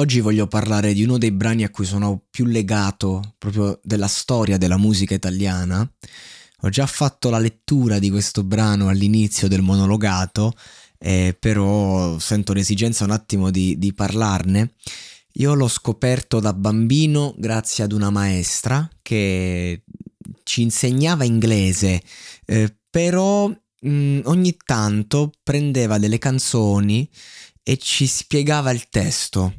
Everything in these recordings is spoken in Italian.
Oggi voglio parlare di uno dei brani a cui sono più legato proprio della storia della musica italiana. Ho già fatto la lettura di questo brano all'inizio del monologato, eh, però sento l'esigenza un attimo di, di parlarne. Io l'ho scoperto da bambino grazie ad una maestra che ci insegnava inglese, eh, però mh, mm, ogni tanto prendeva delle canzoni e ci spiegava il testo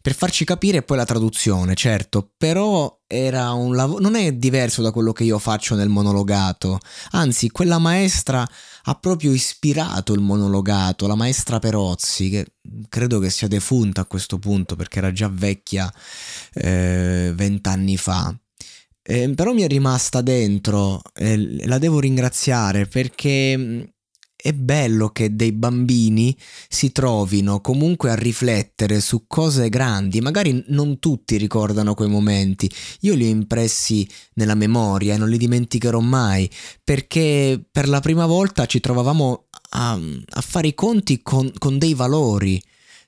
per farci capire poi la traduzione, certo, però era un lavoro non è diverso da quello che io faccio nel monologato. Anzi, quella maestra ha proprio ispirato il monologato, la maestra Perozzi, che credo che sia defunta a questo punto perché era già vecchia eh, vent'anni eh, fa. Eh, però mi è rimasta dentro e la devo ringraziare perché è bello che dei bambini si trovino comunque a riflettere su cose grandi, magari non tutti ricordano quei momenti, io li ho impressi nella memoria e non li dimenticherò mai, perché per la prima volta ci trovavamo a, a fare i conti con, con dei valori.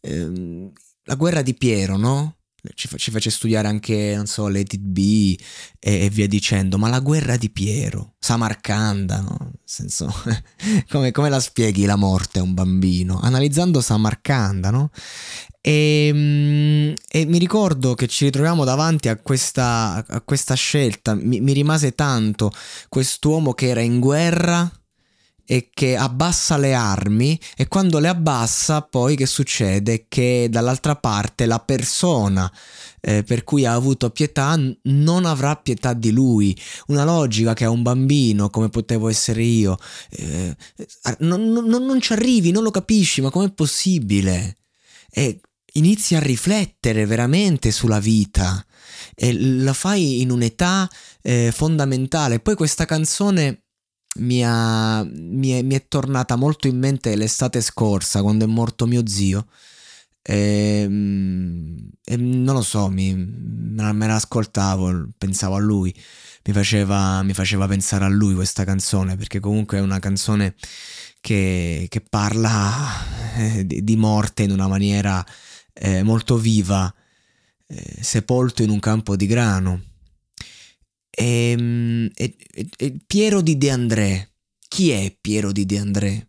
Eh, la guerra di Piero, no? Ci, ci fece studiare anche, non so, Let It Be e, e, via dicendo, ma la guerra di Piero, Samarcanda, no? Nel senso, come, come, la spieghi la morte a un bambino? Analizzando Samarcanda, no? E, ehm, e, mi ricordo che ci ritroviamo davanti a questa, a questa scelta, mi, mi rimase tanto quest'uomo che era in guerra e che abbassa le armi e quando le abbassa poi che succede? Che dall'altra parte la persona eh, per cui ha avuto pietà non avrà pietà di lui. Una logica che a un bambino come potevo essere io eh, non, non, non ci arrivi, non lo capisci, ma com'è possibile? E inizi a riflettere veramente sulla vita e la fai in un'età eh, fondamentale. Poi questa canzone mi, ha, mi, è, mi, è, tornata molto in mente l'estate scorsa quando è morto mio zio. E, ehm, e non lo so, mi, me, la, ascoltavo, pensavo a lui, mi faceva, mi faceva, pensare a lui questa canzone perché comunque è una canzone che, che parla eh, di, morte in una maniera eh, molto viva, eh, sepolto in un campo di grano. Ehm, e, e, e Piero di De André. Chi è Piero di De André?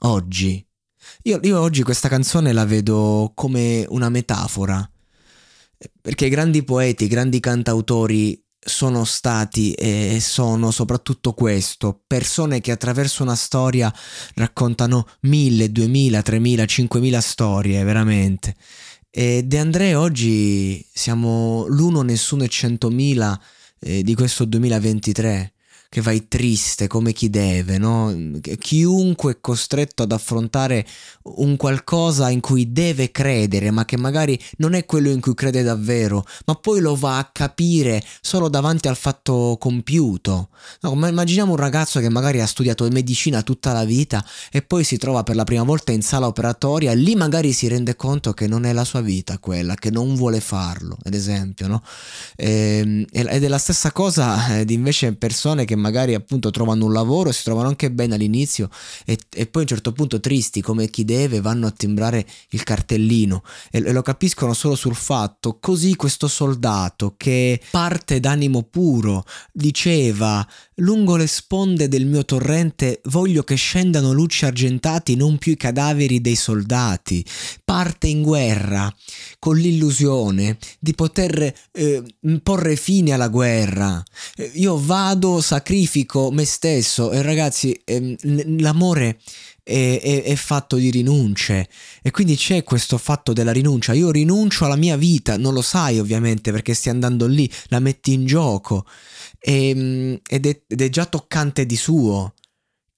Oggi. Io, io oggi questa canzone la vedo come una metafora. Perché i grandi poeti, i grandi cantautori sono stati e sono soprattutto questo, persone che attraverso una storia raccontano mille, duemila, tremila, cinquemila storie, veramente. E De André oggi siamo l'uno, nessuno e centomila eh, di questo 2023 che vai triste come chi deve, no? Chiunque è costretto ad affrontare un qualcosa in cui deve credere, ma che magari non è quello in cui crede davvero, ma poi lo va a capire solo davanti al fatto compiuto. No, ma immaginiamo un ragazzo che magari ha studiato medicina tutta la vita e poi si trova per la prima volta in sala operatoria lì magari si rende conto che non è la sua vita quella, che non vuole farlo, ad esempio, no? Ehm, ed è la stessa cosa eh, di invece persone che magari appunto trovano un lavoro, si trovano anche bene all'inizio e, e poi a un certo punto tristi come chi deve vanno a timbrare il cartellino e, e lo capiscono solo sul fatto, così questo soldato che parte d'animo puro diceva lungo le sponde del mio torrente voglio che scendano luci argentati non più i cadaveri dei soldati, parte in guerra con l'illusione di poter eh, porre fine alla guerra. Io vado, sacrifico me stesso. E ragazzi, eh, l'amore è, è, è, fatto di rinunce. E quindi c'è questo fatto della rinuncia. Io rinuncio alla mia vita, non lo sai ovviamente perché stai andando lì, la metti in gioco. E, ehm, ed, è, ed, è, già toccante di suo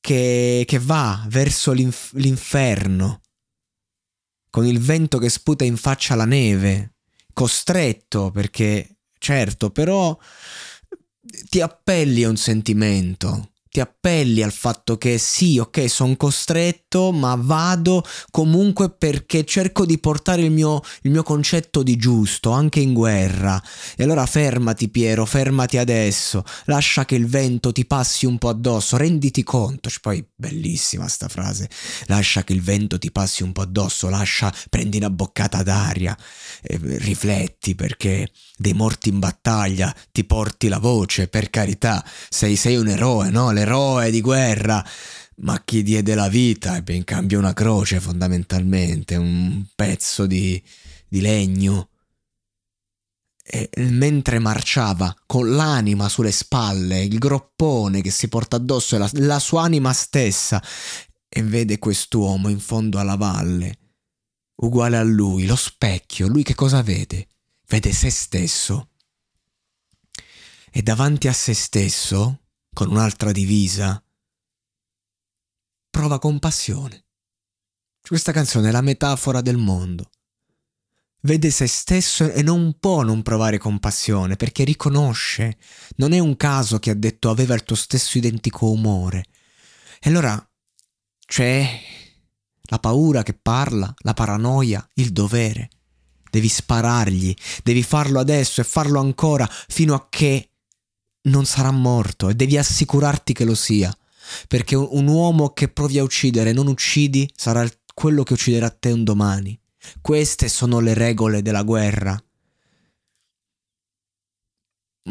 che, che va verso l'inf- l'inferno. Con il vento che sputa in faccia la neve, costretto perché certo, però ti appelli a un sentimento ti appelli al fatto che sì, ok, sono costretto, ma vado comunque perché cerco di portare il mio, il mio, concetto di giusto anche in guerra. E allora fermati, Piero, fermati adesso, lascia che il vento ti passi un po' addosso, renditi conto. Cioè, poi bellissima sta frase, lascia che il vento ti passi un po' addosso, lascia, prendi una boccata d'aria, eh, rifletti perché dei morti in battaglia ti porti la voce, per carità, sei, sei un eroe, no? Le l'eroe di guerra, ma chi diede la vita ebbe in cambio una croce fondamentalmente, un pezzo di, di legno. E mentre marciava con l'anima sulle spalle, il groppone che si porta addosso la, la sua anima stessa, e vede quest'uomo in fondo alla valle, uguale a lui, lo specchio, lui che cosa vede? Vede se stesso. E davanti a se stesso con un'altra divisa, prova compassione. Questa canzone è la metafora del mondo. Vede se stesso e non può non provare compassione perché riconosce. Non è un caso che ha detto aveva il tuo stesso identico umore. E allora c'è la paura che parla, la paranoia, il dovere. Devi sparargli, devi farlo adesso e farlo ancora fino a che non sarà morto e devi assicurarti che lo sia. Perché un uomo che provi a uccidere non uccidi sarà quello che ucciderà te un domani. Queste sono le regole della guerra.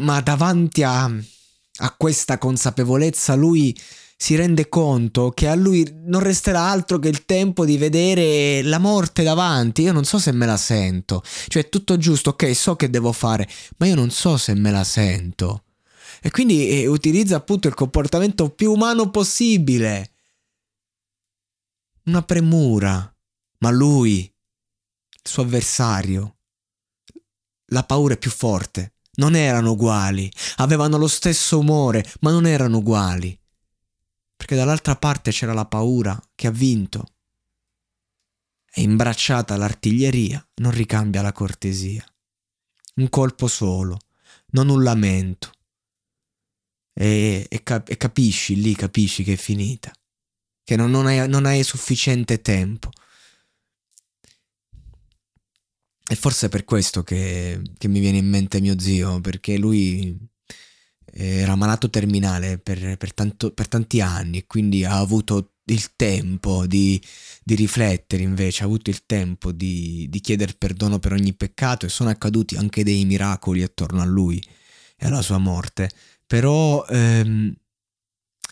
Ma davanti a, a questa consapevolezza lui si rende conto che a lui non resterà altro che il tempo di vedere la morte davanti. Io non so se me la sento. Cioè, tutto giusto, ok, so che devo fare, ma io non so se me la sento e quindi eh, utilizza appunto il comportamento più umano possibile. Una premura, ma lui, il suo avversario, la paura è più forte. Non erano uguali, avevano lo stesso umore, ma non erano uguali. Perché dall'altra parte c'era la paura che ha vinto. È imbracciata l'artiglieria, non ricambia la cortesia. Un colpo solo, non un lamento e, e, cap- e capisci lì, capisci che è finita, che non, non, hai, non hai sufficiente tempo. E forse è per questo che, che, mi viene in mente mio zio, perché lui era malato terminale per, per, tanto, per tanti anni e quindi ha avuto il tempo di, di, riflettere invece, ha avuto il tempo di, di chiedere perdono per ogni peccato e sono accaduti anche dei miracoli attorno a lui e alla sua morte. Però ehm,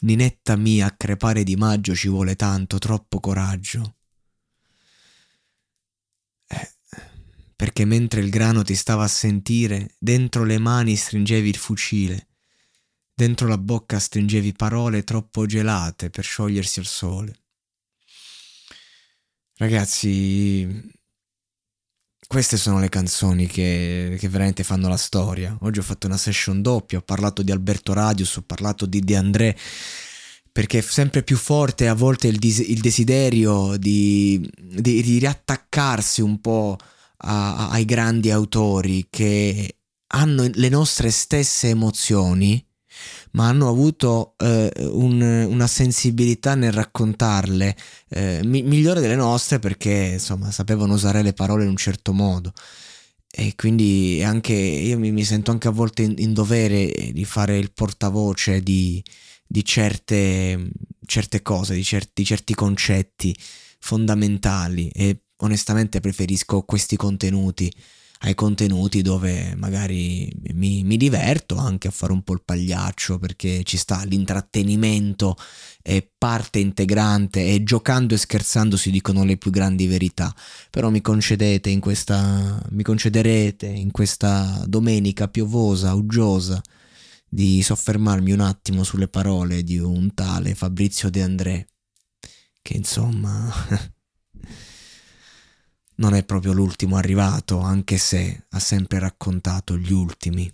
Ninetta mia, a crepare di maggio ci vuole tanto, troppo coraggio. Eh, perché mentre il grano ti stava a sentire, dentro le mani stringevi il fucile, dentro la bocca stringevi parole troppo gelate per sciogliersi al sole. Ragazzi, queste sono le canzoni che, che, veramente fanno la storia. Oggi ho fatto una session doppia, ho parlato di Alberto Radius, ho parlato di De André, perché è sempre più forte a volte il, dis- il desiderio di, di, di, riattaccarsi un po' a, a, ai grandi autori che hanno le nostre stesse emozioni ma hanno avuto eh, un, una sensibilità nel raccontarle eh, mi- migliore delle nostre perché insomma sapevano usare le parole in un certo modo. E quindi anche io mi, mi sento anche a volte in, in, dovere di fare il portavoce di, di certe, certe, cose, di certi, certi concetti fondamentali e onestamente preferisco questi contenuti ai contenuti dove magari mi, mi, diverto anche a fare un po' il pagliaccio perché ci sta l'intrattenimento è parte integrante e giocando e scherzando si dicono le più grandi verità. Però mi concedete in questa mi concederete in questa domenica piovosa uggiosa di soffermarmi un attimo sulle parole di un tale Fabrizio De André che insomma non è proprio l'ultimo arrivato, anche se ha sempre raccontato gli ultimi.